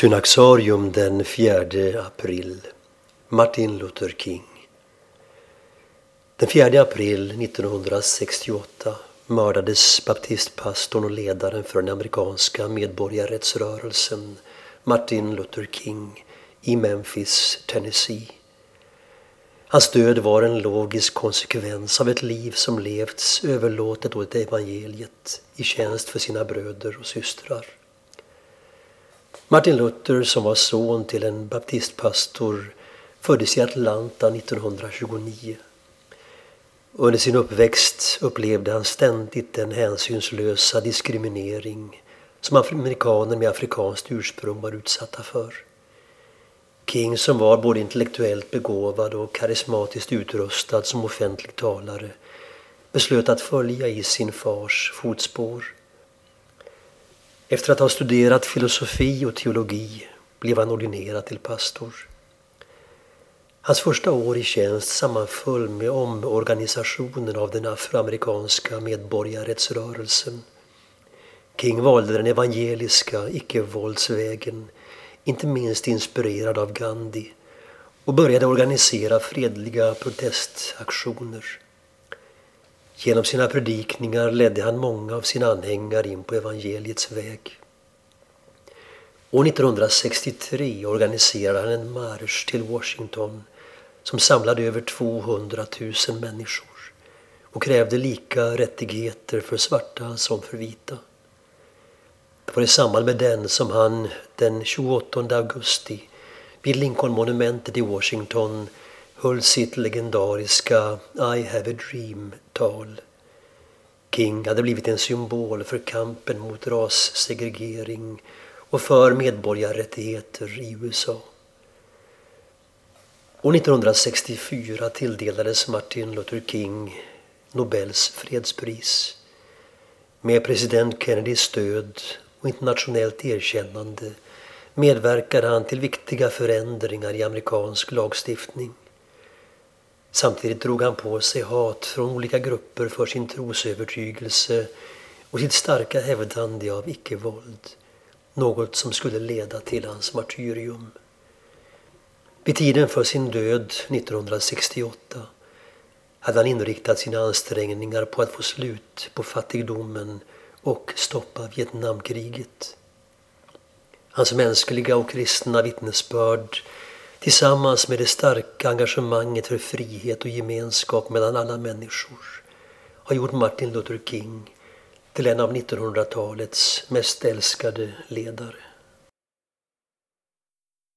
Synaxarium den 4 april. Martin Luther King. Den 4 april 1968 mördades baptistpastorn och ledaren för den amerikanska medborgarrättsrörelsen Martin Luther King i Memphis, Tennessee. Hans död var en logisk konsekvens av ett liv som levts överlåtet åt evangeliet i tjänst för sina bröder och systrar. Martin Luther som var son till en baptistpastor föddes i Atlanta 1929. Under sin uppväxt upplevde han ständigt den hänsynslösa diskriminering som amerikaner med afrikanskt ursprung var utsatta för. King som var både intellektuellt begåvad och karismatiskt utrustad som offentlig talare beslöt att följa i sin fars fotspår. Efter att ha studerat filosofi och teologi blev han ordinerad till pastor. Hans första år i tjänst sammanföll med omorganisationen av den afroamerikanska medborgarrättsrörelsen. King valde den evangeliska icke-våldsvägen, inte minst inspirerad av Gandhi och började organisera fredliga protestaktioner. Genom sina predikningar ledde han många av sina anhängare in på evangeliets väg. År 1963 organiserade han en marsch till Washington som samlade över 200 000 människor och krävde lika rättigheter för svarta som för vita. Det var i samband med den som han den 28 augusti vid Lincolnmonumentet i Washington höll sitt legendariska I have a dream tal. King hade blivit en symbol för kampen mot rassegregering och för medborgarrättigheter i USA. År 1964 tilldelades Martin Luther King Nobels fredspris. Med president Kennedys stöd och internationellt erkännande medverkade han till viktiga förändringar i amerikansk lagstiftning. Samtidigt drog han på sig hat från olika grupper för sin trosövertygelse och sitt starka hävdande av icke-våld. Något som skulle leda till hans martyrium. Vid tiden för sin död 1968 hade han inriktat sina ansträngningar på att få slut på fattigdomen och stoppa Vietnamkriget. Hans mänskliga och kristna vittnesbörd tillsammans med det starka engagemanget för frihet och gemenskap mellan alla människor har gjort Martin Luther King till en av 1900-talets mest älskade ledare.